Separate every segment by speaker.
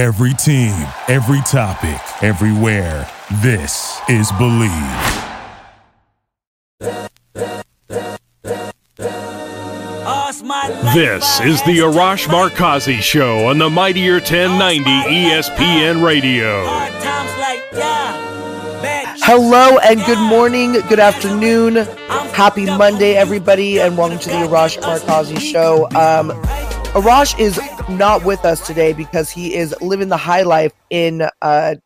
Speaker 1: Every team, every topic, everywhere. This is Bleav.
Speaker 2: This is the Arash Markazi Show on the Mightier 1090 ESPN Radio.
Speaker 3: Hello and good morning, good afternoon, happy Monday, everybody, and welcome to the Arash Markazi Show. Um, Arash is not with us today because he is living the high life in uh,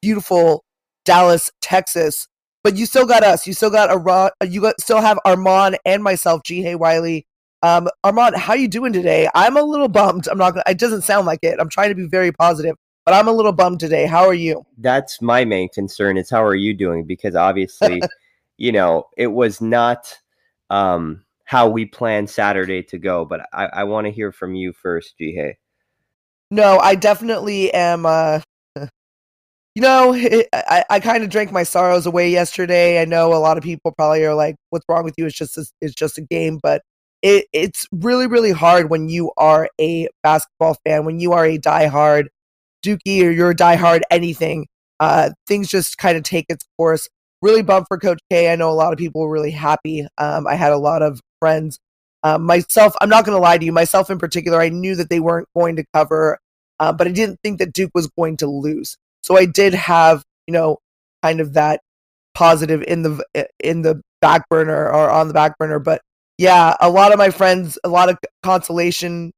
Speaker 3: beautiful Dallas, Texas. But you still got us. You still got Arash. You got, still have Armand and myself, Ji Hae Wiley. Um, Armand, how you doing today? I'm a little bummed. I'm not. Gonna, it doesn't sound like it. I'm trying to be very positive, but I'm a little bummed today. How are you?
Speaker 4: That's my main concern. Is how are you doing? Because obviously, you know, it was not um, how we plan Saturday to go. But I, I want to hear from you first, Ji Hae.
Speaker 3: No, I definitely am. Uh, you know, it, I, I kind of drank my sorrows away yesterday. I know a lot of people probably are like, "What's wrong with you? It's just a, it's just a game." But it, it's really really hard when you are a basketball fan, when you are a diehard Dookie or you're a diehard anything. Uh, things just kind of take its course. Really bummed for Coach K. I know a lot of people were really happy. Um, I had a lot of friends. Um, myself, I'm not going to lie to you. Myself in particular, I knew that they weren't going to cover, uh, but I didn't think that Duke was going to lose. So I did have, you know, kind of that positive in the in the back burner or on the back burner. But yeah, a lot of my friends, a lot of consolation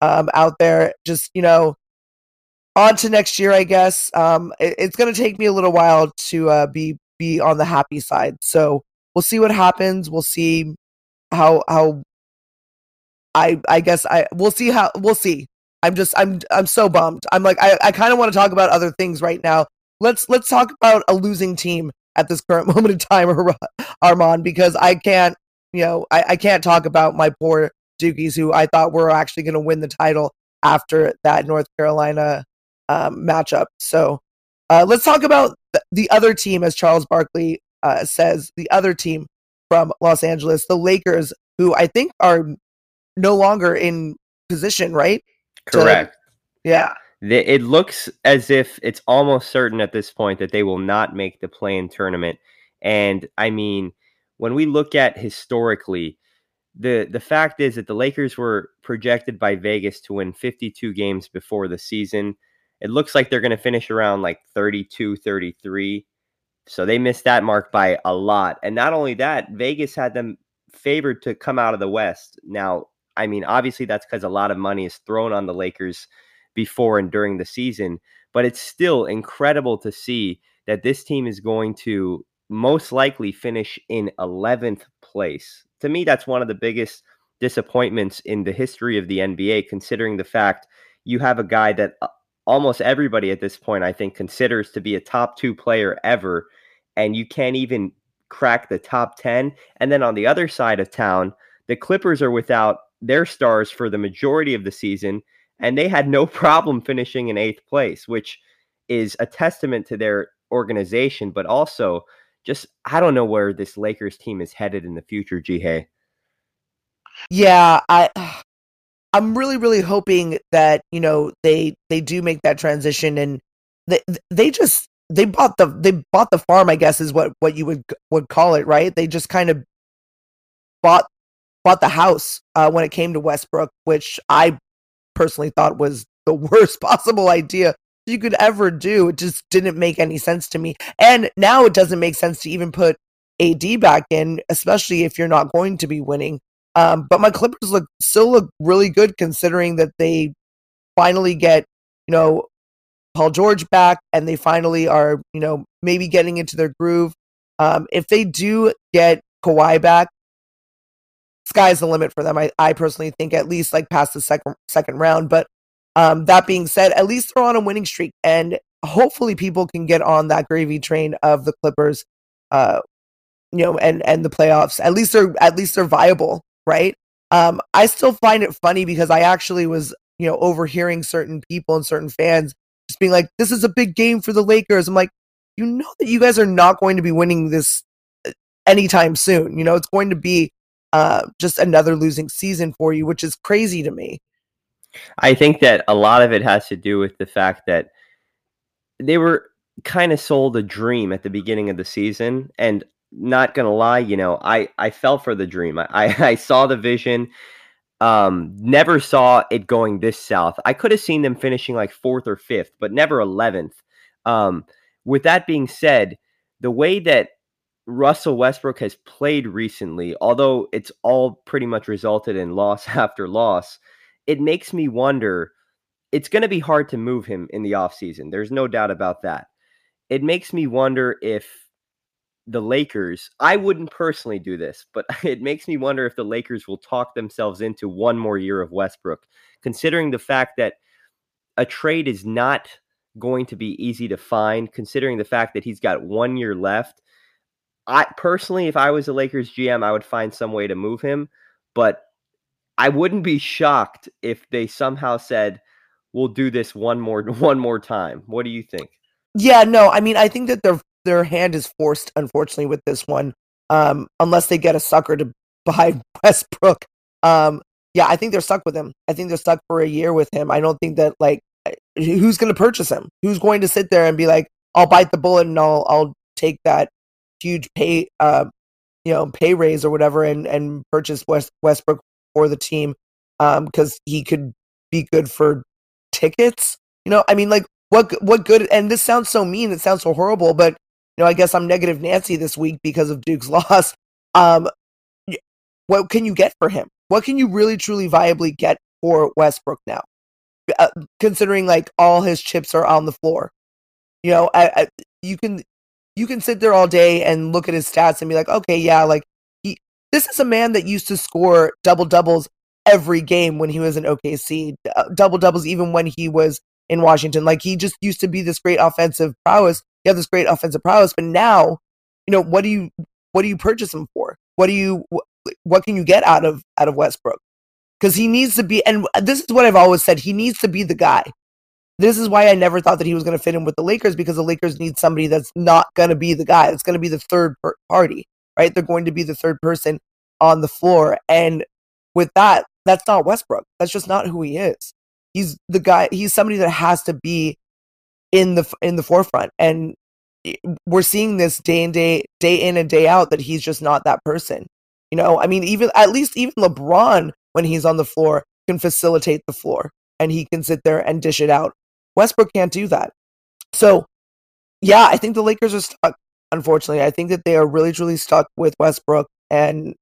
Speaker 3: um, out there. Just you know, on to next year, I guess. Um, it, it's going to take me a little while to uh, be be on the happy side. So we'll see what happens. We'll see how how I I guess I we'll see how we'll see. I'm just I'm I'm so bummed. I'm like I, I kind of want to talk about other things right now. Let's let's talk about a losing team at this current moment in time, Armand, because I can't you know I, I can't talk about my poor Dukies who I thought were actually going to win the title after that North Carolina um, matchup. So uh, let's talk about the other team, as Charles Barkley uh, says, the other team from Los Angeles, the Lakers, who I think are no longer in position, right?
Speaker 4: Correct.
Speaker 3: To, yeah.
Speaker 4: It looks as if it's almost certain at this point that they will not make the play-in tournament. And I mean, when we look at historically, the the fact is that the Lakers were projected by Vegas to win 52 games before the season. It looks like they're going to finish around like 32, 33. So they missed that mark by a lot. And not only that, Vegas had them favored to come out of the West. Now, I mean, obviously that's because a lot of money is thrown on the Lakers before and during the season, but it's still incredible to see that this team is going to most likely finish in 11th place. To me, that's one of the biggest disappointments in the history of the NBA, considering the fact you have a guy that uh, almost everybody at this point, I think, considers to be a top two player ever, and you can't even crack the top 10. And then on the other side of town, the Clippers are without their stars for the majority of the season, and they had no problem finishing in eighth place, which is a testament to their organization, but also just I don't know where this Lakers team is headed in the future, Ji Hae.
Speaker 3: Yeah, I I'm really really hoping that, you know, they they do make that transition and they they just they bought the they bought the farm, I guess is what what you would would call it, right? They just kind of bought bought the house uh, when it came to Westbrook, which I personally thought was the worst possible idea you could ever do. It just didn't make any sense to me. And now it doesn't make sense to even put AD back in, especially if you're not going to be winning. Um, but my Clippers look still look really good considering that they finally get, you know, Paul George back and they finally are, you know, maybe getting into their groove. Um, if they do get Kawhi back, sky's the limit for them. I, I personally think at least like past the second second round. But um, that being said, at least they're on a winning streak, and hopefully people can get on that gravy train of the Clippers, uh, you know, and and the playoffs. At least they're at least they're viable, right? Um, I still find it funny because I actually was, you know, overhearing certain people and certain fans just being like, "This is a big game for the Lakers." I'm like, you know that you guys are not going to be winning this uh, anytime soon. You know, it's going to be uh, just another losing season for you, which is crazy to me.
Speaker 4: I think that a lot of it has to do with the fact that they were kind of sold a dream at the beginning of the season and not gonna lie you know i i fell for the dream i i, saw the vision um never saw it going this south i could have seen them finishing like fourth or fifth but never 11th um with that being said the way that Russell Westbrook has played recently, although it's all pretty much resulted in loss after loss, it makes me wonder. It's going to be hard to move him in the offseason. There's no doubt about that. It makes me wonder if the Lakers, I wouldn't personally do this, but it makes me wonder if the Lakers will talk themselves into one more year of Westbrook, considering the fact that a trade is not going to be easy to find, considering the fact that he's got one year left I personally, if I was a Lakers GM, I would find some way to move him, but I wouldn't be shocked if they somehow said, "We'll do this one more one more time." What do you think?
Speaker 3: Yeah, no, I mean, I think that their their hand is forced, unfortunately, with this one, um, unless they get a sucker to buy Westbrook. Um, yeah, I think they're stuck with him. I think they're stuck for a year with him. I don't think that like who's going to purchase him? Who's going to sit there and be like, "I'll bite the bullet and I'll I'll take that huge pay, uh, you know, pay raise or whatever, and and purchase West, Westbrook for the team because um, he could be good for tickets. You know, I mean, like what what good? And this sounds so mean. It sounds so horrible, but I guess I'm negative Nancy this week because of Duke's loss. Um, what can you get for him? What can you really truly viably get for Westbrook now? Uh, considering like all his chips are on the floor, you know, I, I, you can you can sit there all day and look at his stats and be like, okay, yeah, like he this is a man that used to score double doubles every game when he was in OKC, uh, double doubles even when he was in Washington. Like he just used to be this great offensive prowess. You have this great offensive prowess, but now, you know, what do you what do you purchase him for? What do you what can you get out of out of Westbrook? Because he needs to be, and this is what I've always said. He needs to be the guy. This is why I never thought that he was going to fit in with the Lakers because the Lakers need somebody that's not going to be the guy. It's going to be the third party, right? They're going to be the third person on the floor. And with that, that's not Westbrook. That's just not who he is. He's the guy, he's somebody that has to be in the in the forefront. And we're seeing this day in day day in and day out that he's just not that person. You know, I mean, even at least even LeBron when he's on the floor can facilitate the floor and he can sit there and dish it out. Westbrook can't do that. So, yeah, I think the Lakers are stuck. Unfortunately, I think that they are really, truly stuck with Westbrook, and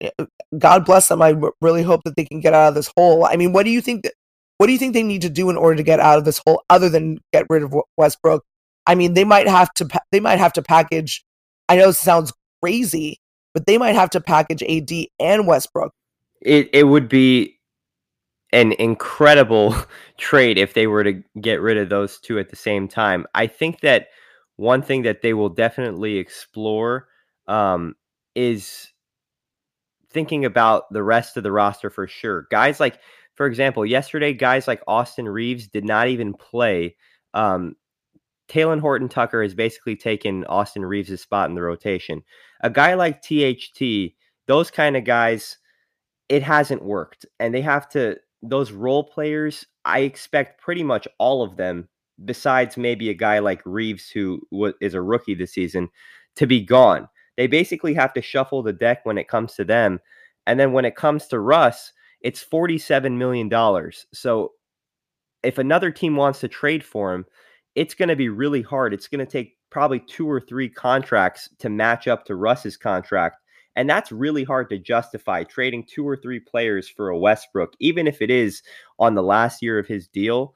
Speaker 3: eh, God bless them. I really hope that they can get out of this hole. I mean, what do you think? That, what do you think they need to do in order to get out of this hole, other than get rid of Westbrook? I mean, they might have to. They might have to package. I know it sounds crazy, but they might have to package AD and Westbrook.
Speaker 4: It it would be an incredible trade if they were to get rid of those two at the same time. I think that one thing that they will definitely explore um, is thinking about the rest of the roster for sure. Guys like, for example, yesterday, guys like Austin Reaves did not even play. Um, Talen Horton Tucker has basically taken Austin Reaves' spot in the rotation. A guy like THT, those kind of guys, it hasn't worked. And they have to those role players, I expect pretty much all of them, besides maybe a guy like Reaves, who is a rookie this season, to be gone. They basically have to shuffle the deck when it comes to them. And then when it comes to Russ, it's $47 million. So if another team wants to trade for him, it's going to be really hard. It's going to take probably two or three contracts to match up to Russ's contract. And that's really hard to justify trading two or three players for a Westbrook, even if it is on the last year of his deal.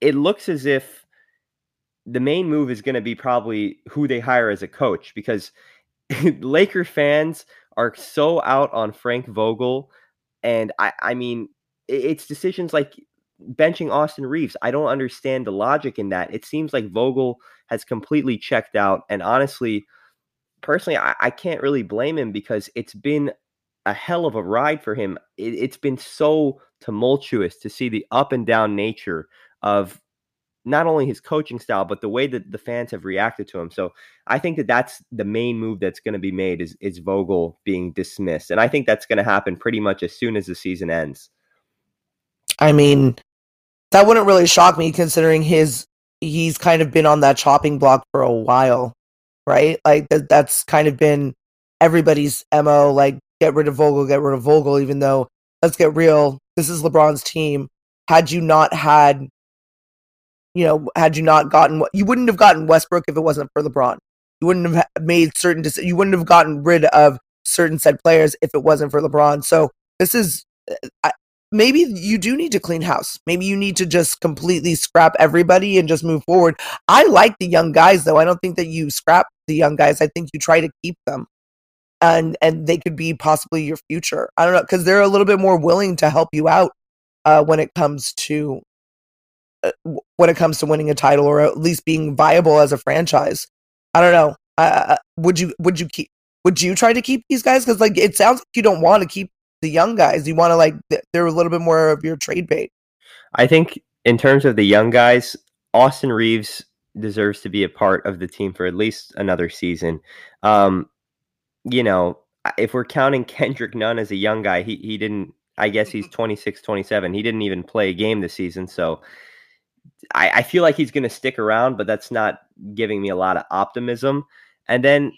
Speaker 4: It looks as if the main move is going to be probably who they hire as a coach because Laker fans are so out on Frank Vogel. And I, I mean, it's decisions like benching Austin Reaves. I don't understand the logic in that. It seems like Vogel has completely checked out. And honestly, personally, I, I can't really blame him because it's been a hell of a ride for him. It, it's been so tumultuous to see the up and down nature of not only his coaching style but the way that the fans have reacted to him. So I think that that's the main move that's going to be made is is Vogel being dismissed, and I think that's going to happen pretty much as soon as the season ends.
Speaker 3: I mean, that wouldn't really shock me considering his he's kind of been on that chopping block for a while, right? Like that, that's kind of been everybody's mo. Like get rid of Vogel, get rid of Vogel. Even though let's get real, this is LeBron's team. Had you not had, you know, had you not gotten what you wouldn't have gotten Westbrook if it wasn't for LeBron. You wouldn't have made certain decisions. You wouldn't have gotten rid of certain said players if it wasn't for LeBron. So this is I, maybe you do need to clean house. Maybe you need to just completely scrap everybody and just move forward. I like the young guys though. I don't think that you scrap the young guys. I think you try to keep them. And and they could be possibly your future. I don't know cuz they're a little bit more willing to help you out uh, when it comes to uh, when it comes to winning a title or at least being viable as a franchise. I don't know. Uh, would you would you keep would you try to keep these guys cuz like it sounds like you don't want to keep the young guys. You want to like they're a little bit more of your trade bait.
Speaker 4: I think in terms of the young guys, Austin Reaves deserves to be a part of the team for at least another season. Um, you know, if we're counting Kendrick Nunn as a young guy, he he didn't I guess he's 26, 27. He didn't even play a game this season, so I, I feel like he's going to stick around, but that's not giving me a lot of optimism. And then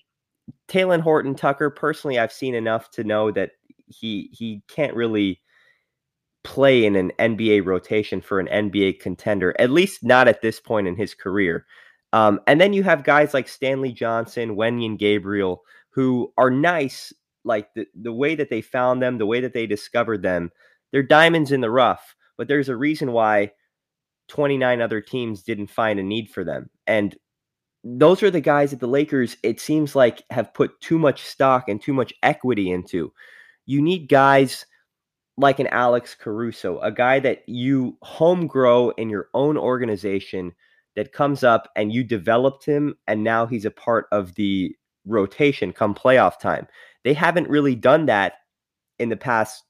Speaker 4: Talen Horton Tucker, personally, I've seen enough to know that he he can't really play in an NBA rotation for an NBA contender, at least not at this point in his career. Um, and then you have guys like Stanley Johnson, Wenyen Gabriel, who are nice. Like the, the way that they found them, the way that they discovered them, they're diamonds in the rough. But there's a reason why 29 other teams didn't find a need for them. And those are the guys that the Lakers, it seems like, have put too much stock and too much equity into you need guys like an Alex Caruso, a guy that you home grow in your own organization that comes up and you developed him and now he's a part of the rotation come playoff time. They haven't really done that in the past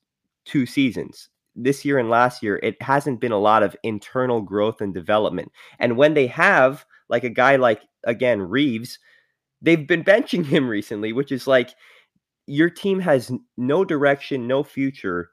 Speaker 4: two seasons. This year and last year, it hasn't been a lot of internal growth and development. And when they have, like a guy like, again, Reaves, they've been benching him recently, which is like, your team has no direction, no future.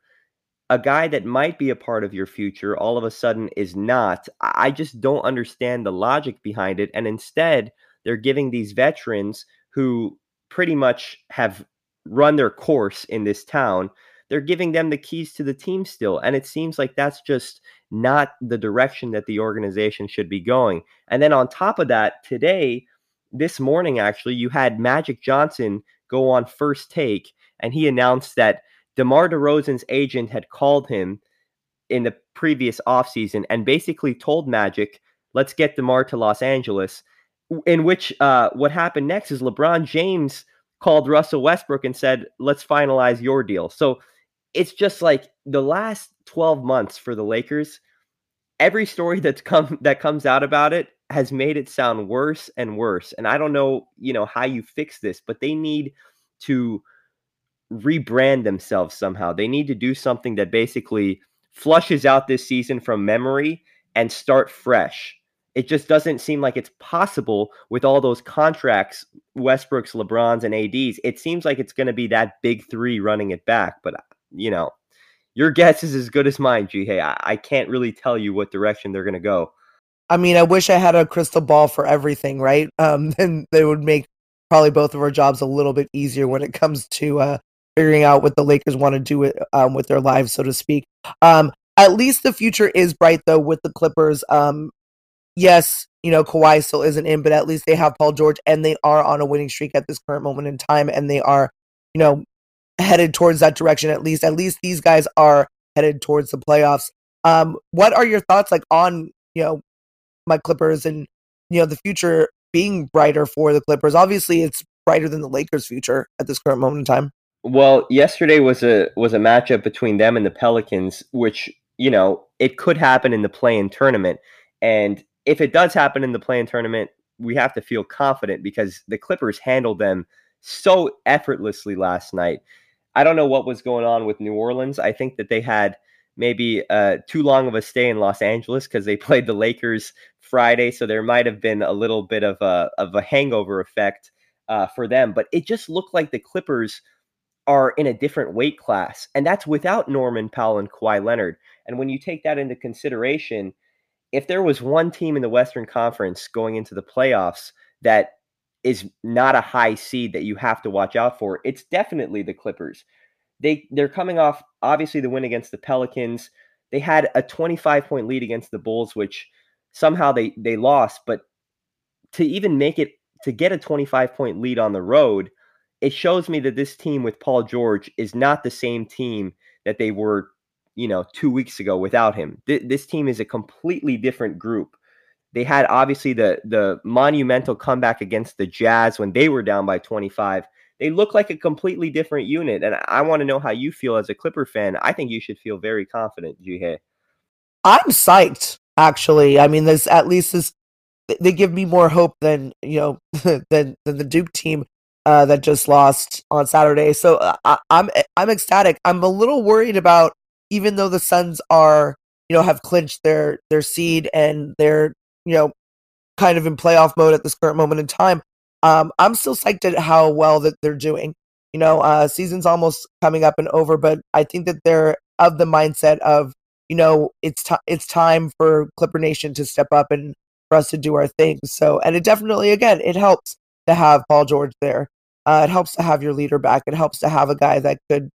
Speaker 4: A guy that might be a part of your future all of a sudden is not. I just don't understand the logic behind it. And instead, they're giving these veterans who pretty much have run their course in this town, they're giving them the keys to the team still. And it seems like that's just not the direction that the organization should be going. And then on top of that, today, this morning, actually, you had Magic Johnson go on first take, and he announced that DeMar DeRozan's agent had called him in the previous offseason and basically told Magic, let's get DeMar to Los Angeles. In which uh, what happened next is LeBron James called Russell Westbrook and said, let's finalize your deal. So it's just like the last 12 months for the Lakers, every story that's come that comes out about it has made it sound worse and worse. And I don't know, you know, how you fix this, but they need to rebrand themselves somehow. They need to do something that basically flushes out this season from memory and start fresh. It just doesn't seem like it's possible with all those contracts, Westbrook's, LeBron's, and AD's. It seems like it's going to be that big three running it back. But, you know, your guess is as good as mine, Ji Hae, I, I can't really tell you what direction they're going to go.
Speaker 3: I mean, I wish I had a crystal ball for everything, right? Um, then they would make probably both of our jobs a little bit easier when it comes to uh, figuring out what the Lakers want to do with, um, with their lives, so to speak. Um, at least the future is bright though with the Clippers. Um, yes, you know Kawhi still isn't in, but at least they have Paul George, and they are on a winning streak at this current moment in time, and they are, you know, headed towards that direction. At least, at least these guys are headed towards the playoffs. Um, what are your thoughts like on you know my Clippers and you know the future being brighter for the Clippers. Obviously, it's brighter than the Lakers' future at this current moment in time.
Speaker 4: Well, yesterday was a was a matchup between them and the Pelicans, which you know it could happen in the play-in tournament, and if it does happen in the play-in tournament, we have to feel confident because the Clippers handled them so effortlessly last night. I don't know what was going on with New Orleans. I think that they had maybe uh, too long of a stay in Los Angeles because they played the Lakers Friday, so there might have been a little bit of a of a hangover effect uh, for them. But it just looked like the Clippers are in a different weight class, and that's without Norman Powell and Kawhi Leonard. And when you take that into consideration, if there was one team in the Western Conference going into the playoffs that is not a high seed that you have to watch out for, it's definitely the Clippers. They they're coming off obviously the win against the Pelicans. They had a 25 point lead against the Bulls, which somehow they they lost. But to even make it to get a 25 point lead on the road, it shows me that this team with Paul George is not the same team that they were, you know, two weeks ago without him. Th- this team is a completely different group. They had obviously the the monumental comeback against the Jazz when they were down by 25. They look like a completely different unit, and I want to know how you feel as a Clipper fan. I think you should feel very confident, Ji Hae.
Speaker 3: I'm psyched. Actually, I mean, there's at least this. They give me more hope than you know than than the Duke team uh, that just lost on Saturday. So uh, I, I'm I'm ecstatic. I'm a little worried about even though the Suns are you know have clinched their their seed and they're you know kind of in playoff mode at this current moment in time. Um, I'm still psyched at how well that they're doing. You know, uh, season's almost coming up and over, but I think that they're of the mindset of you know it's time it's time for Clipper Nation to step up and for us to do our thing. So, and it definitely again it helps to have Paul George there. Uh, it helps to have your leader back. It helps to have a guy that could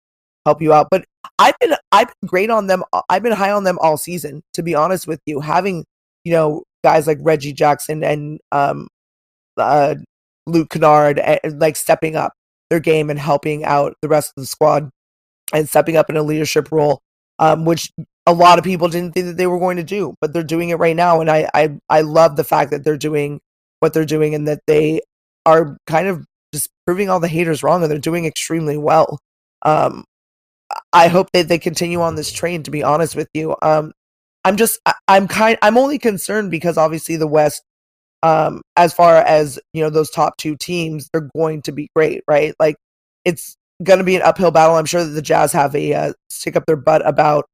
Speaker 3: help you out. But I've been I've been great on them. I've been high on them all season. To be honest with you, having you know guys like Reggie Jackson and um, uh, Luke Kennard and, like stepping up their game and helping out the rest of the squad and stepping up in a leadership role, um, which a lot of people didn't think that they were going to do, but they're doing it right now. And I I I love the fact that they're doing what they're doing and that they are kind of just proving all the haters wrong and they're doing extremely well. Um, I hope that they continue on this train. To be honest with you, um, I'm just I, I'm kind I'm only concerned because obviously the West, um, as far as you know those top two teams, they're going to be great, right? Like it's going to be an uphill battle. I'm sure that the Jazz have a uh, stick up their butt about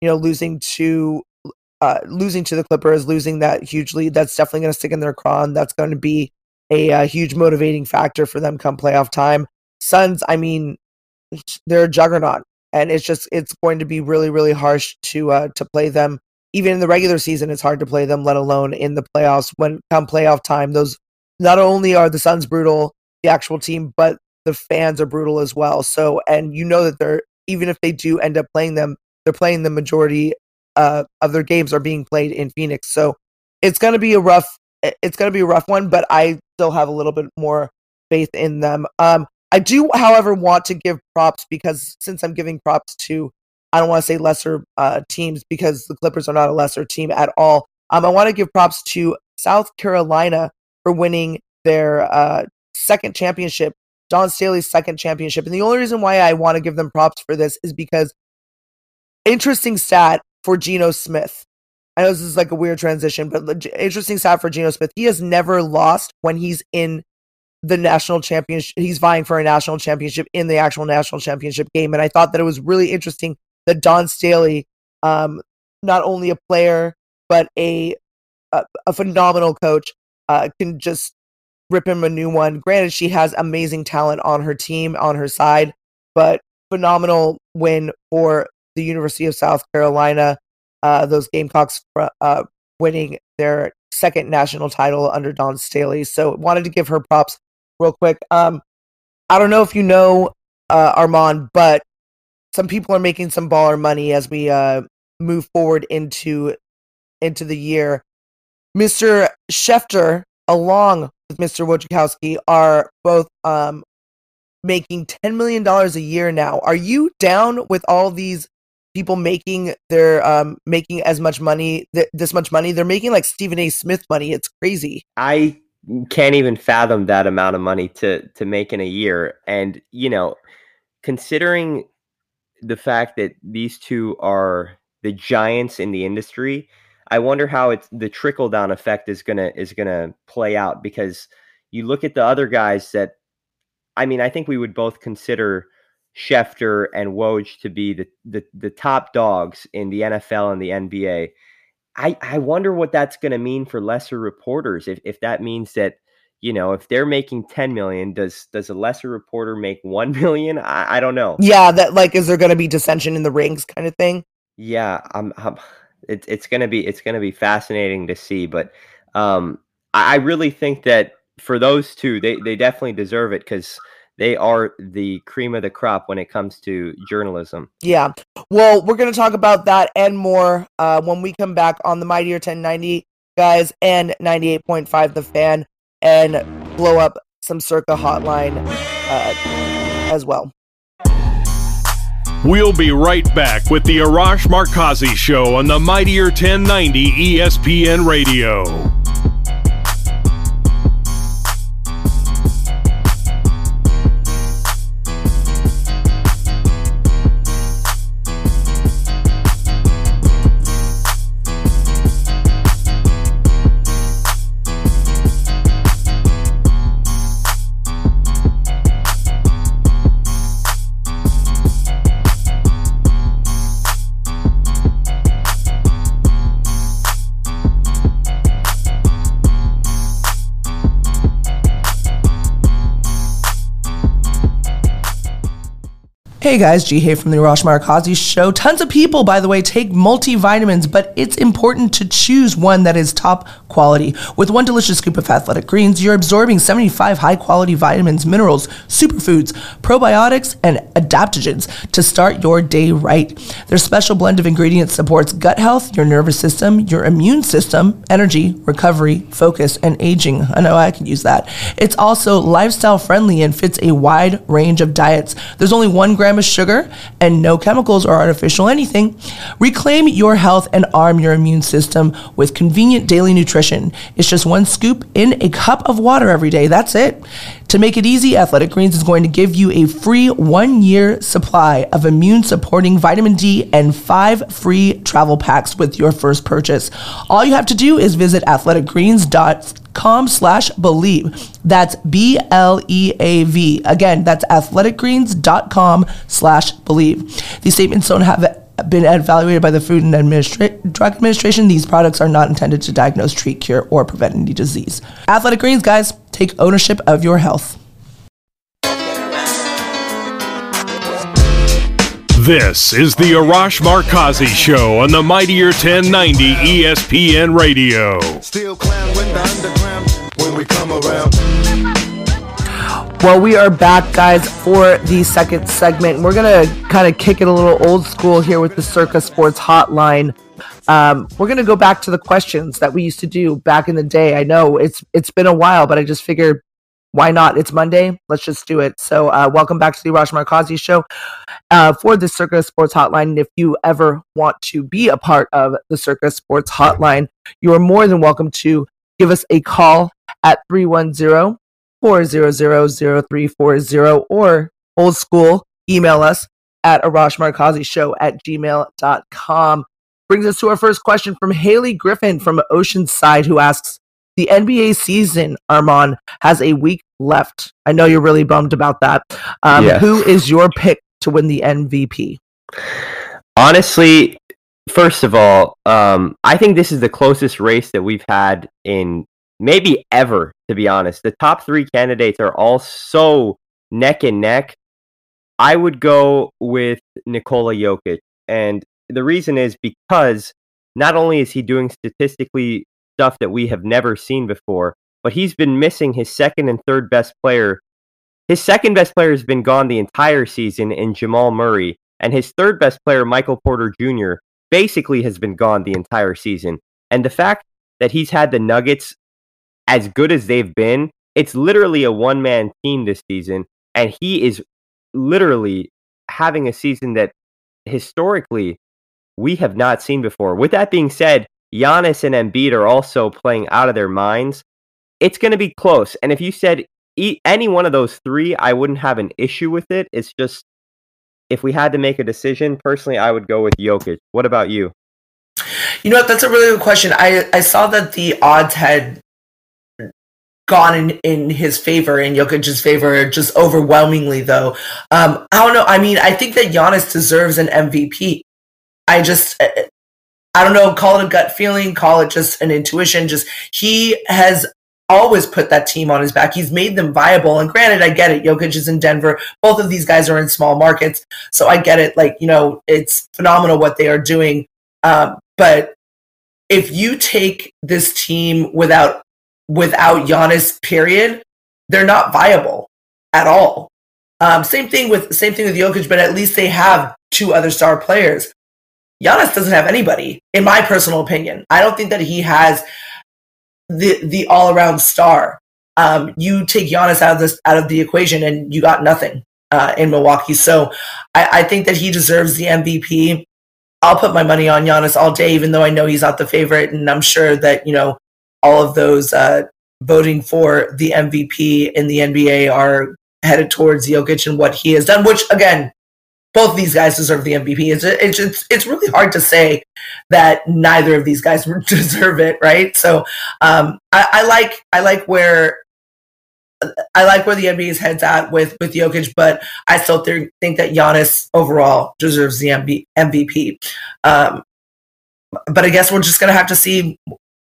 Speaker 3: you know losing to uh, losing to the Clippers, losing that huge lead. That's definitely going to stick in their craw. And that's going to be a, a uh, huge motivating factor for them come playoff time. Suns, I mean, they're a juggernaut, and it's just it's going to be really really harsh to uh, to play them. Even in the regular season, it's hard to play them, let alone in the playoffs. When come playoff time, those not only are the Suns brutal, the actual team, but the fans are brutal as well. So, and you know that they're even if they do end up playing them, they're playing the majority uh, of their games are being played in Phoenix. So it's going to be a rough it's going to be a rough one, but I still have a little bit more faith in them. Um, I do, however, want to give props because since I'm giving props to, I don't want to say lesser uh, teams because the Clippers are not a lesser team at all. Um, I want to give props to South Carolina for winning their uh, second championship, Dawn Staley's second championship. And the only reason why I want to give them props for this is because interesting stat for Geno Smith. I know this is like a weird transition, but interesting stat for Geno Smith. He has never lost when he's in the national championship. He's vying for a national championship in the actual national championship game. And I thought that it was really interesting that Dawn Staley, um, not only a player, but a, a, a phenomenal coach, uh, can just rip him a new one. Granted, she has amazing talent on her team, on her side, but phenomenal win for the University of South Carolina uh, those Gamecocks uh, winning their second national title under Dawn Staley. So wanted to give her props real quick. Um, I don't know if you know uh, Armand, but some people are making some baller money as we uh, move forward into into the year. Mr. Schefter, along with Mr. Wojnarowski, are both um, making $10 million a year now. Are you down with all these people making their um making as much money th- this much money they're making like stephen a smith money it's crazy
Speaker 4: i can't even fathom that amount of money to to make in a year and you know considering the fact that these two are the giants in the industry i wonder how it's the trickle down effect is gonna is gonna play out because you look at the other guys that i mean i think we would both consider Schefter and Woj to be the, the, the top dogs in the NFL and the NBA. I, I wonder what that's going to mean for lesser reporters. If, if that means that, you know, if they're making 10 million, does, does a lesser reporter make 1 million? I, I don't know.
Speaker 3: Yeah. That like, is there going to be dissension in the rings kind of thing?
Speaker 4: Yeah, I'm, I'm it's it's gonna be it's gonna be fascinating to see, but um, I, I really think that for those two, they they definitely deserve it because they are the cream of the crop when it comes to journalism.
Speaker 3: Yeah. Well, we're going to talk about that and more uh, when we come back on the Mightier 1090 guys and 98.5 The Fan and blow up some circa hotline uh, as well.
Speaker 2: We'll be right back with the Arash Markazi Show on the Mightier 1090 ESPN Radio.
Speaker 3: Hey guys, G from the Arash Markazi Show. Tons of people, by the way, take multivitamins, but it's important to choose one that is top quality. With one delicious scoop of athletic greens, you're absorbing 75 high quality vitamins, minerals, superfoods, probiotics, and adaptogens to start your day right. Their special blend of ingredients supports gut health, your nervous system, your immune system, energy, recovery, focus, and aging. I know I can use that. It's also lifestyle friendly and fits a wide range of diets. There's only one gram gram of sugar and no chemicals or artificial anything. Reclaim your health and arm your immune system with convenient daily nutrition. It's just one scoop in a cup of water every day. That's it. To make it easy, Athletic Greens is going to give you a free one year supply of immune supporting vitamin D and five free travel packs with your first purchase. All you have to do is visit athleticgreens.com slash believe. That's B L E A V. Again, that's athleticgreens.com slash believe. These statements don't have been evaluated by the Food and Administra- Drug Administration. These products are not intended to diagnose, treat, cure, or prevent any disease. Athletic Greens, guys, take ownership of your health.
Speaker 2: This is the Arash Markazi Show on the Mightier 1090 ESPN Radio. Still clown when the underground when we come
Speaker 3: around. Well, we are back, guys, for the second segment. We're gonna kind of kick it a little old school here with the Circa Sports Hotline. Um, we're gonna go back to the questions that we used to do back in the day. I know it's it's been a while, but I just figured why not? It's Monday. Let's just do it. So, uh, welcome back to the Arash Markazi show uh, for the Circa Sports Hotline. And if you ever want to be a part of the Circa Sports Hotline, you are more than welcome to give us a call at 310 400 0340 or old school, email us at Arash show at gmail.com. Brings us to our first question from Haley Griffin from Oceanside, who asks, the NBA season, Armand, has a week left. I know you're really bummed about that. Um, yes. Who is your pick to win the MVP?
Speaker 4: Honestly, first of all, um, I think this is the closest race that we've had in maybe ever, to be honest. The top three candidates are all so neck and neck. I would go with Nikola Jokic. And the reason is because not only is he doing statistically stuff that we have never seen before. But he's been missing his second and third best player. His second best player has been gone the entire season in Jamal Murray, and his third best player, Michael Porter Jr., basically has been gone the entire season. And the fact that he's had the Nuggets as good as they've been, it's literally a one man team this season, and he is literally having a season that historically we have not seen before. With that being said, Giannis and Embiid are also playing out of their minds. It's going to be close. And if you said any one of those three, I wouldn't have an issue with it. It's just if we had to make a decision, personally, I would go with Jokic. What about you?
Speaker 3: You know what? That's a really good question. I I saw that the odds had gone in, in his favor in Jokic's favor just overwhelmingly though. Um, I don't know. I mean, I think that Giannis deserves an MVP. I just I don't know, call it a gut feeling, call it just an intuition. Just he has always put that team on his back. He's made them viable. And granted, I get it. Jokic is in Denver. Both of these guys are in small markets. So I get it. Like, you know, it's phenomenal what they are doing. Um, but if you take this team without without Giannis, period, they're not viable at all. Um, same thing with same thing with Jokic, but at least they have two other star players. Giannis doesn't have anybody, in my personal opinion. I don't think that he has the the all around star. Um, you take Giannis out of this out of the equation, and you got nothing uh, in Milwaukee. So I, I think that he deserves the MVP. I'll put my money on Giannis all day, even though I know he's not the favorite, and I'm sure that you know all of those uh, voting for the MVP in the NBA are headed towards Jokic and what he has done. Which again, both these guys deserve the MVP. It's it's it's, it's really hard to say that neither of these guys deserve it, right? So um, I, I like I like where I like where the NBA's heads at with with Jokic, but I still th- think that Giannis overall deserves the MB- MVP. Um, but I guess we're just gonna have to see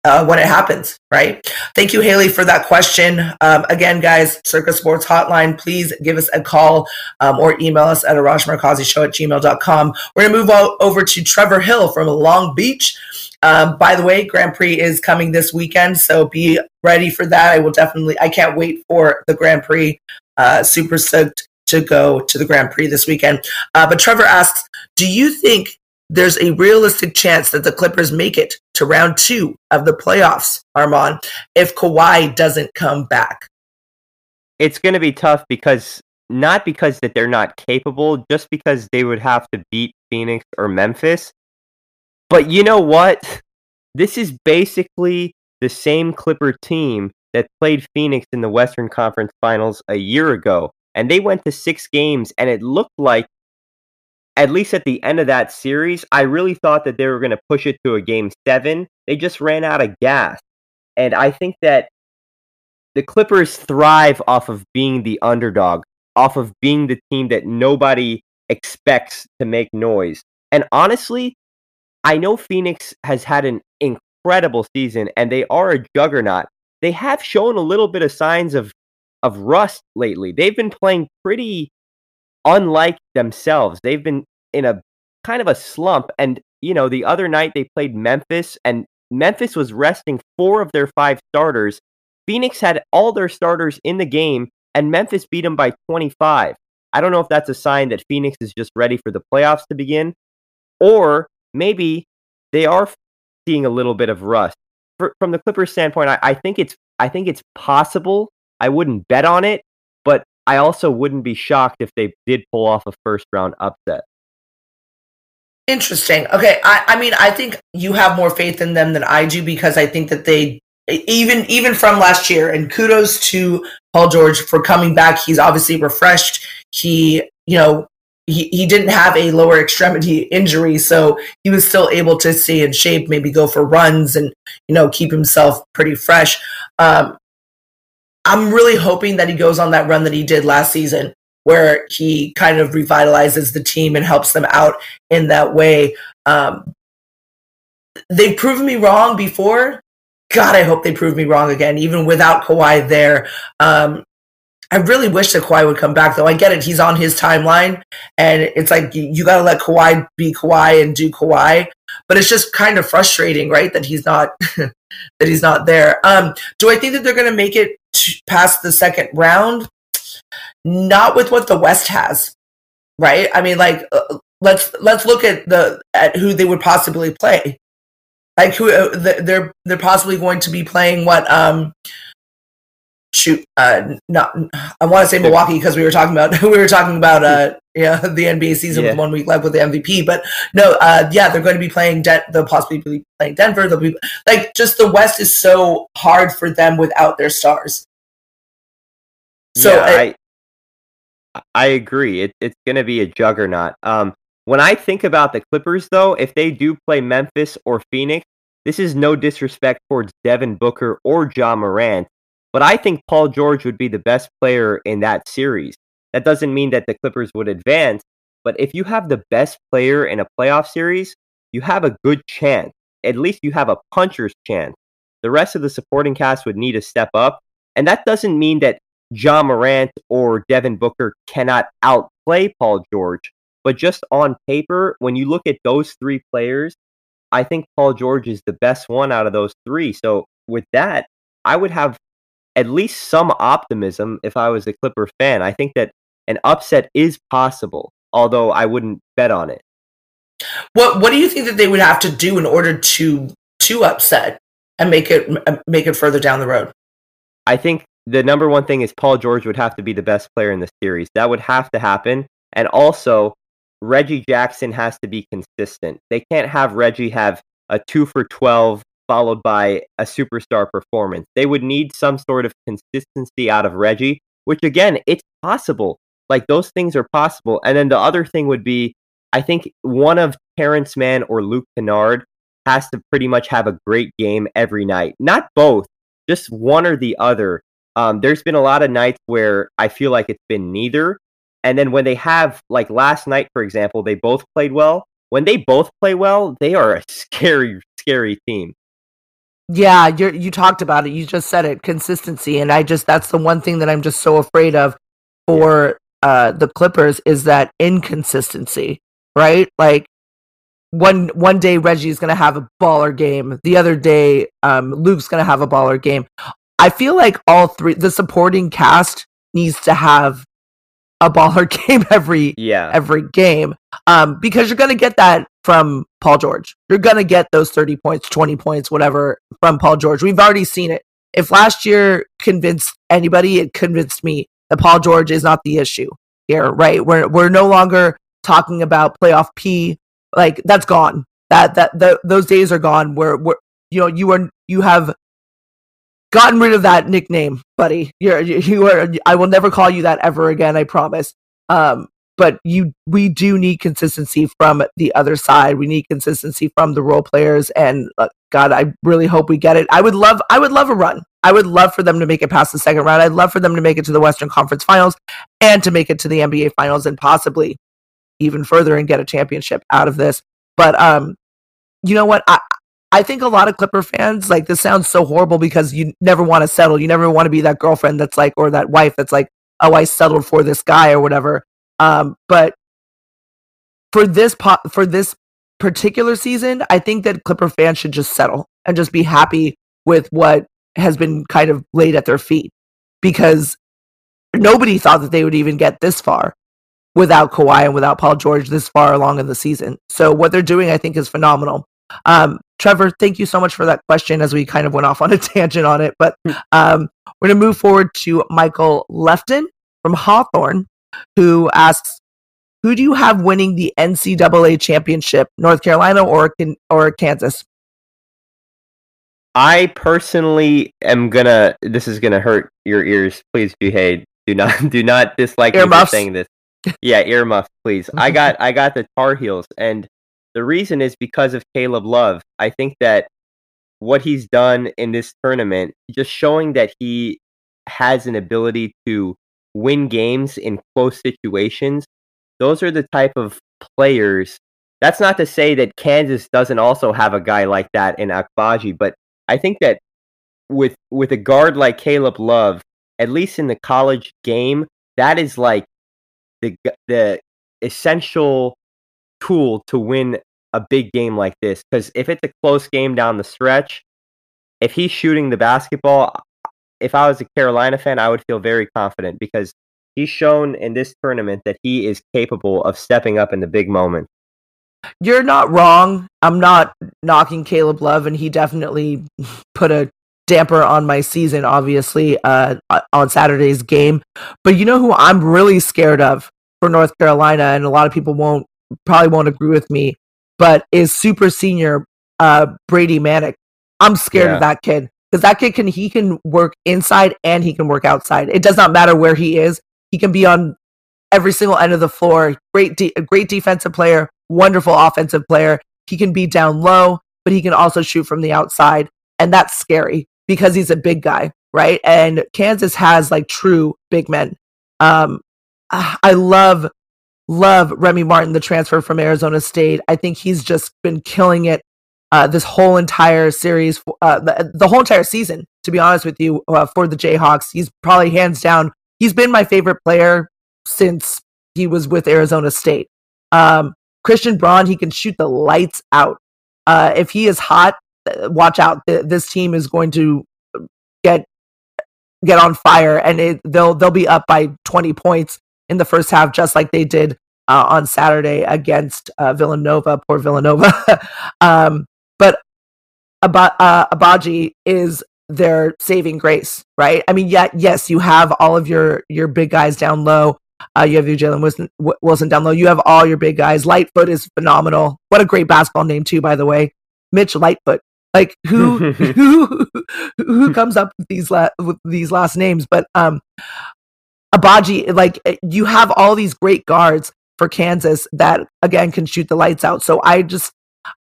Speaker 3: uh, when it happens, right? Thank you, Haley, for that question. Um, again, guys, Circa Sports Hotline, please give us a call um, or email us at arashmarkazishow at gmail.com. We're going to move over to Trevor Hill from Long Beach. Um, by the way, Grand Prix is coming this weekend, so be ready for that. I will definitely, I can't wait for the Grand Prix. Uh, super stoked to go to the Grand Prix this weekend. Uh, but Trevor asks, do you think there's a realistic chance that the Clippers make it to round two of the playoffs, Armand, if Kawhi doesn't come back?
Speaker 4: It's going to be tough because not because that they're not capable, just because they would have to beat Phoenix or Memphis. But you know what? This is basically the same Clipper team that played Phoenix in the Western Conference Finals a year ago. And they went to six games, and it looked like at least at the end of that series, I really thought that they were going to push it to a game seven. They just ran out of gas. And I think that the Clippers thrive off of being the underdog, off of being the team that nobody expects to make noise. And honestly, I know Phoenix has had an incredible season and they are a juggernaut. They have shown a little bit of signs of of rust lately. They've been playing pretty unlike themselves. They've been in a kind of a slump. And, you know, the other night they played Memphis, and Memphis was resting four of their five starters. Phoenix had all their starters in the game, and Memphis beat them by 25. I don't know if that's a sign that Phoenix is just ready for the playoffs to begin, or maybe they are seeing a little bit of rust. For, from the Clippers standpoint, I, I think it's I think it's possible. I wouldn't bet on it, but I also wouldn't be shocked if they did pull off a first round upset.
Speaker 3: Interesting. Okay, I, I mean, I think you have more faith in them than I do because I think that they even even from last year and kudos to Paul George for coming back. He's obviously refreshed. He, you know, he, he didn't have a lower extremity injury, so he was still able to stay in shape, maybe go for runs and, you know, keep himself pretty fresh. Um, I'm really hoping that he goes on that run that he did last season, where he kind of revitalizes the team and helps them out in that way. Um, they've proven me wrong before. God, I hope they prove me wrong again, even without Kawhi there. Um, I really wish that Kawhi would come back, though. I get it; he's on his timeline, and it's like you, got to let Kawhi be Kawhi and do Kawhi. But it's just kind of frustrating, right? That he's not that he's not there. Um, do I think that they're going to make it past the second round? Not with what the West has, right? I mean, like uh, let's let's look at the at who they would possibly play. Like who uh, they're they're possibly going to be playing what um shoot uh not I want to say Milwaukee because we were talking about we were talking about uh yeah the NBA season yeah. with one week left with the MVP but no uh yeah they're going to be playing De- they'll possibly be playing Denver they'll be like just the West is so hard for them without their stars
Speaker 4: so yeah, I I agree it, it's going to be a juggernaut um when I think about the Clippers though if they do play Memphis or Phoenix this is no disrespect towards Devin Booker or Ja Morant but I think Paul George would be the best player in that series. That doesn't mean that the Clippers would advance, but if you have the best player in a playoff series, you have a good chance. At least you have a puncher's chance. the rest of the supporting cast would need to step up. And that doesn't mean that Ja Morant or Devin Booker cannot outplay Paul George. But just on paper, when you look at those three players, I think Paul George is the best one out of those three. So with that, I would have at least some optimism if I was a Clipper fan. I think that an upset is possible, although I wouldn't bet on it.
Speaker 3: What What do you think that they would have to do in order to to upset and make it make it further down the road?
Speaker 4: I think the number one thing is Paul George would have to be the best player in the series. That would have to happen. And also, Reggie Jackson has to be consistent. They can't have Reggie have a two for 12 followed by a superstar performance. They would need some sort of consistency out of Reggie, which again, it's possible. Like those things are possible. And then the other thing would be I think one of Terance Mann or Luke Kennard has to pretty much have a great game every night. Not both, just one or the other. Um, there's been a lot of nights where I feel like it's been neither. And then when they have, like last night, for example, they both played well. When they both play well, they are a scary, scary team.
Speaker 3: Yeah, you you talked about it. You just said it, consistency, and I just that's the one thing that I'm just so afraid of for uh, the Clippers is that inconsistency, right? Like one one day Reggie's gonna have a baller game, the other day um, Luke's gonna have a baller game. I feel like all three, the supporting cast needs to have a baller game every yeah every game um because you're gonna get that from Paul George. You're gonna get those 30 points, 20 points, whatever from Paul George. We've already seen it. If last year convinced anybody, it convinced me that Paul George is not the issue here, right? We're we're no longer talking about playoff P. Like that's gone. That that the, those days are gone. Where where you know you are you have gotten rid of that nickname, buddy. You're you are. I will never call you that ever again. I promise. Um, but you, we do need consistency from the other side. We need consistency from the role players, and uh, God, I really hope we get it. I would love, I would love a run. I would love for them to make it past the second round. I'd love for them to make it to the Western Conference Finals and to make it to the NBA Finals, and possibly even further and get a championship out of this. But um, you know what? I I think a lot of Clipper fans like this sounds so horrible because you never want to settle. You never want to be that girlfriend that's like, or that wife that's like, oh, I settled for this guy or whatever. Um, but for this po- for this particular season, I think that Clipper fans should just settle and just be happy with what has been kind of laid at their feet because nobody thought that they would even get this far without Kawhi and without Paul George this far along in the season. So what they're doing, I think, is phenomenal. Um, Trevor, thank you so much for that question as we kind of went off on a tangent on it. But hmm. um, we're going to move forward to Michael Lefton from Hawthorne, who asks, who do you have winning the NCAA championship, North Carolina or, or Kansas?
Speaker 4: I personally am gonna. This is gonna hurt your ears. Please behave. Do not do not dislike me for saying this. Yeah, earmuffs, please. I got I got the Tar Heels, and the reason is because of Caleb Love. I think that what he's done in this tournament, just showing that he has an ability to win games in close situations, those are the type of players. That's not to say that Kansas doesn't also have a guy like that in Agbaji, but I think that with with a guard like Caleb Love, at least in the college game, that is like the the essential tool to win a big game like this. Because if it's a close game down the stretch, if he's shooting the basketball, if I was a Carolina fan, I would feel very confident because he's shown in this tournament that he is capable of stepping up in the big moment.
Speaker 3: You're not wrong. I'm not knocking Caleb Love, and he definitely put a damper on my season, obviously, uh, on Saturday's game. But you know who I'm really scared of for North Carolina, and a lot of people won't probably won't agree with me, but is super senior uh, Brady Manek. I'm scared yeah. of that kid because that kid can he can work inside and he can work outside. It does not matter where he is. He can be on every single end of the floor. Great, de- great defensive player, wonderful offensive player. He can be down low, but he can also shoot from the outside, and that's scary because he's a big guy, right? And Kansas has like true big men. Um, I love love Remy Martin, the transfer from Arizona State. I think he's just been killing it uh, this whole entire series, uh, the, the, whole entire season. To be honest with you, uh, for the Jayhawks, he's probably hands down. He's been my favorite player since he was with Arizona State. Um, Christian Braun, he can shoot the lights out. Uh, if he is hot, uh, watch out. This team is going to get get on fire, and it, they'll they'll be up by 20 points in the first half, just like they did uh, on Saturday against uh, Villanova. Poor Villanova. um, but Ab- uh, Agbaji is their saving grace, right? I mean, yeah, yes, you have all of your your big guys down low. Uh, you have your Jalen Wilson, Wilson down low. You have all your big guys. Lightfoot is phenomenal. What a great basketball name too, by the way. Mitch Lightfoot. Like who who who comes up with these la- with these last names? But um, Agbaji, like eh, you have all these great guards for Kansas that again can shoot the lights out. So I just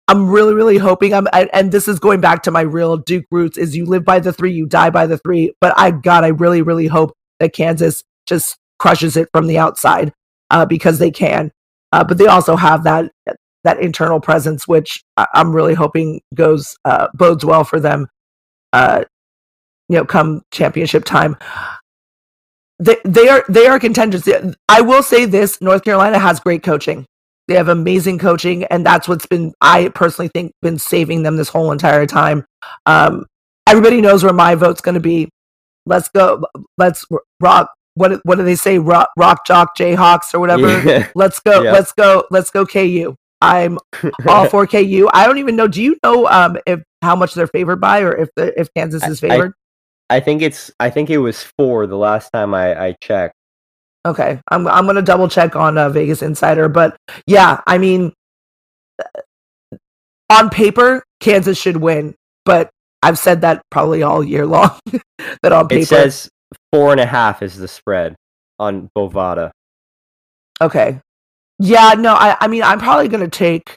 Speaker 3: I'm really really hoping I'm I, and this is going back to my real Duke roots is you live by the 3, you die by the 3, but I god I really really hope that Kansas just crushes it from the outside uh, because they can. Uh, but they also have that that internal presence, which I'm really hoping goes uh, bodes well for them. Uh, you know, come championship time, they they are they are contenders. I will say this: North Carolina has great coaching. They have amazing coaching, and that's what's been I personally think been saving them this whole entire time. Um, everybody knows where my vote's going to be. Let's go. Let's rock. What what do they say? Rock, rock chalk Jayhawks or whatever. Yeah. Let's go. Yeah. Let's go. Let's go. KU. I'm all for KU. I don't even know. Do you know um, if how much they're favored by, or if the, if Kansas is favored?
Speaker 4: I, I, think it's. I think it was four the last time I, I checked.
Speaker 3: Okay, I'm I'm gonna double check on uh, Vegas Insider, but yeah, I mean, uh, on paper, Kansas should win, but I've said that probably all year long. that on paper,
Speaker 4: it says four and a half is the spread on Bovada.
Speaker 3: Okay, yeah, no, I, I mean, I'm probably going to take.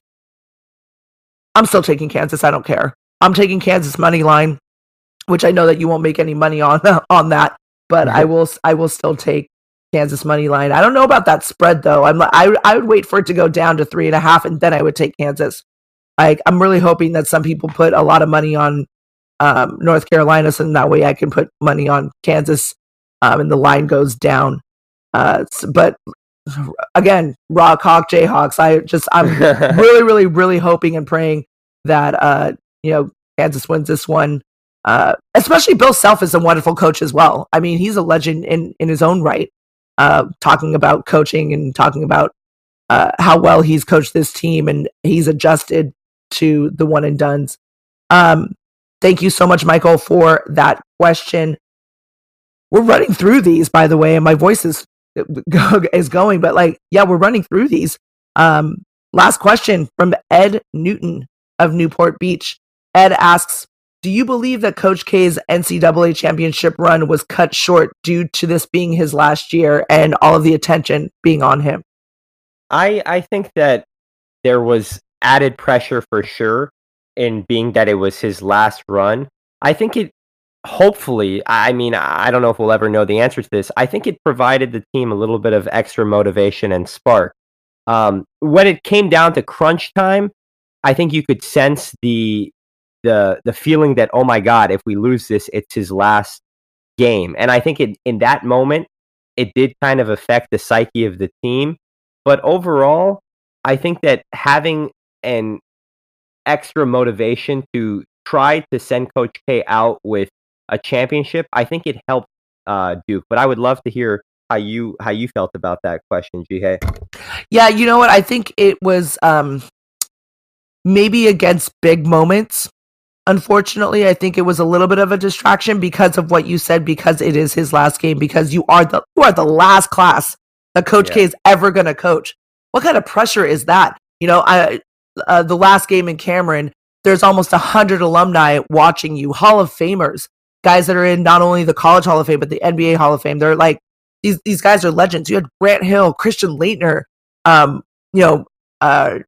Speaker 3: I'm still taking Kansas. I don't care. I'm taking Kansas money line, which I know that you won't make any money on on that, but I will. I will still take Kansas money line. I don't know about that spread though. I'm. I I would wait for it to go down to three and a half, and then I would take Kansas. Like I'm really hoping that some people put a lot of money on um, North Carolina, so that way I can put money on Kansas, um, and the line goes down. Uh, but again, Rock Hawk Jayhawks. I just I'm really, really, really hoping and praying that uh, you know, Kansas wins this one. Uh, especially Bill Self is a wonderful coach as well. I mean, he's a legend in in his own right. Uh, talking about coaching and talking about uh, how well he's coached this team and he's adjusted to the one and dones. Um, thank you so much, Michael, for that question. We're running through these, by the way, and my voice is is going. But like, yeah, we're running through these. Um, last question from Ed Newton of Newport Beach. Ed asks, do you believe that Coach K's NCAA championship run was cut short due to this being his last year and all of the attention being on him?
Speaker 4: I I think that there was added pressure for sure in being that it was his last run. I think it hopefully, I mean, I don't know if we'll ever know the answer to this. I think it provided the team a little bit of extra motivation and spark. Um, when it came down to crunch time, I think you could sense the the the feeling that oh my god, if we lose this, it's his last game. And I think it, in that moment, it did kind of affect the psyche of the team. But overall, I think that having an extra motivation to try to send Coach K out with a championship, I think it helped uh, Duke. But I would love to hear how you how you felt about that question, Ji Hae.
Speaker 3: Yeah, you know what? I think it was um, maybe against big moments. Unfortunately, I think it was a little bit of a distraction because of what you said. Because it is his last game. Because you are the you are the last class that Coach yeah. K is ever going to coach. What kind of pressure is that? You know, I uh, the last game in Cameron. There's almost a hundred alumni watching you, Hall of Famers guys that are in not only the college Hall of Fame but the NBA Hall of Fame. They're like these these guys are legends. You had Grant Hill, Christian Laettner, um, you know, uh,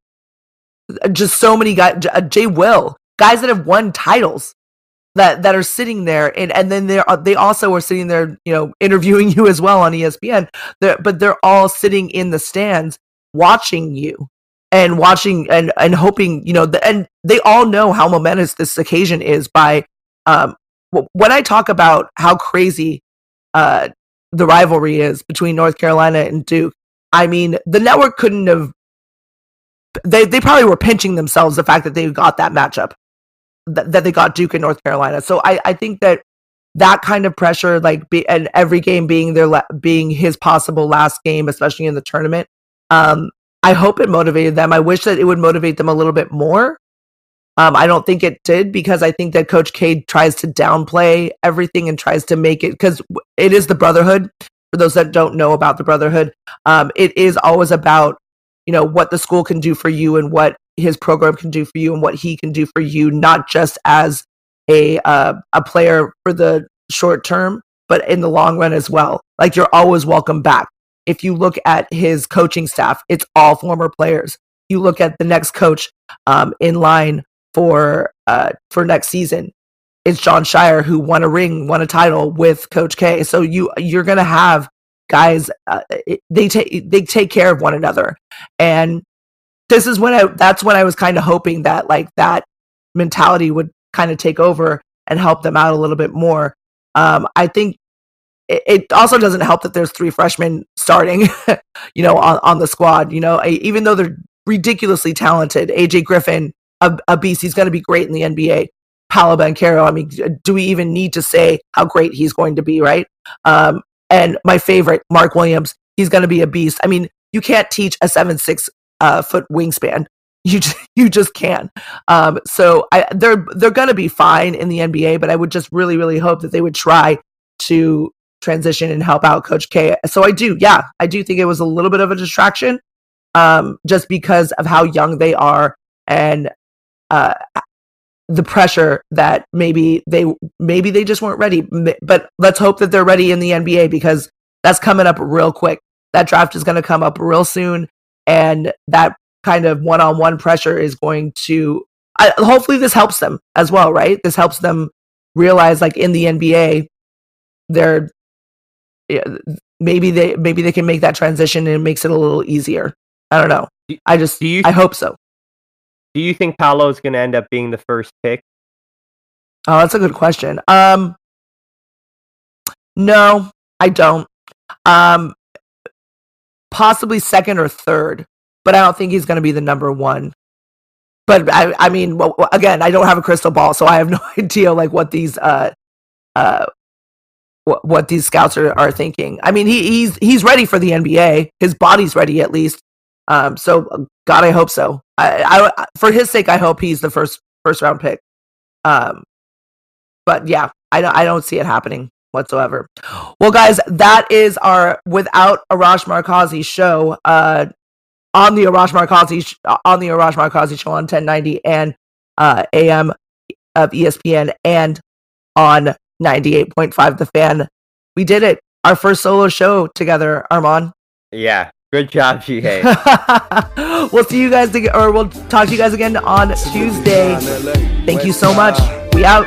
Speaker 3: just so many guys. Uh, Jay Will, guys that have won titles that that are sitting there, and and then they are they also are sitting there, you know, interviewing you as well on ESPN. They're, but they're all sitting in the stands watching you and watching and and hoping, you know, the, and they all know how momentous this occasion is by um when I talk about how crazy uh the rivalry is between North Carolina and Duke. I mean, the network couldn't have they they probably were pinching themselves the fact that they got that matchup that, that they got Duke in North Carolina. So I I think that that kind of pressure like be, and every game being their la- being his possible last game especially in the tournament um I hope it motivated them. I wish that it would motivate them a little bit more. Um, I don't think it did because I think that Coach K tries to downplay everything and tries to make it because it is the brotherhood. For those that don't know about the brotherhood, um, it is always about you know what the school can do for you and what his program can do for you and what he can do for you, not just as a uh, a player for the short term, but in the long run as well. Like you're always welcome back. If you look at his coaching staff, it's all former players. You look at the next coach um, in line for uh, for next season. It's Jon Scheyer who won a ring, won a title with Coach K. So you you're gonna have guys. Uh, they take they take care of one another, and this is when I that's when I was kind of hoping that like that mentality would kind of take over and help them out a little bit more. Um, I think it, it, also doesn't help that there's three freshmen starting, you know, on, on the squad. You know, even though they're ridiculously talented, AJ Griffin, a, a beast, he's going to be great in the NBA. Paolo Banchero, I mean, do we even need to say how great he's going to be, right? Um, and my favorite, Mark Williams, he's going to be a beast. I mean, you can't teach a seven six uh, foot wingspan. You just, you just can. Um, so I, they're they're going to be fine in the NBA, but I would just really really hope that they would try to transition and help out Coach K. So I do, yeah, I do think it was a little bit of a distraction, um, just because of how young they are and uh, the pressure that maybe they maybe they just weren't ready. But let's hope that they're ready in the NBA because that's coming up real quick. That draft is going to come up real soon, and that kind of one-on-one pressure is going to. I, hopefully, this helps them as well, right? This helps them realize, like in the NBA, they're maybe they maybe they can make that transition and it makes it a little easier. I don't know. I just do you, I hope so.
Speaker 4: Do you think Paolo is going to end up being the first pick?
Speaker 3: Oh, that's a good question. Um, no, I don't. Um, possibly second or third, but I don't think he's going to be the number one. But I, I mean, well, again, I don't have a crystal ball, so I have no idea like what these uh, uh, what, what these scouts are, are thinking. I mean, he, he's he's ready for the NBA. His body's ready at least. Um, so God, I hope so. I, I for his sake, I hope he's the first first round pick. Um, but yeah, I don't I don't see it happening whatsoever. Well, guys, that is our without Arash Markazi show. Uh, on the Arash Markazi on the Arash Markazi show on 1090 and uh, AM of ESPN and on 98.5 The Fan. We did it. Our first solo show together, Armani.
Speaker 4: Yeah. Good job, Ji Hae.
Speaker 3: we'll see you guys, to, or we'll talk to you guys again on Tuesday. Thank you so much. We out.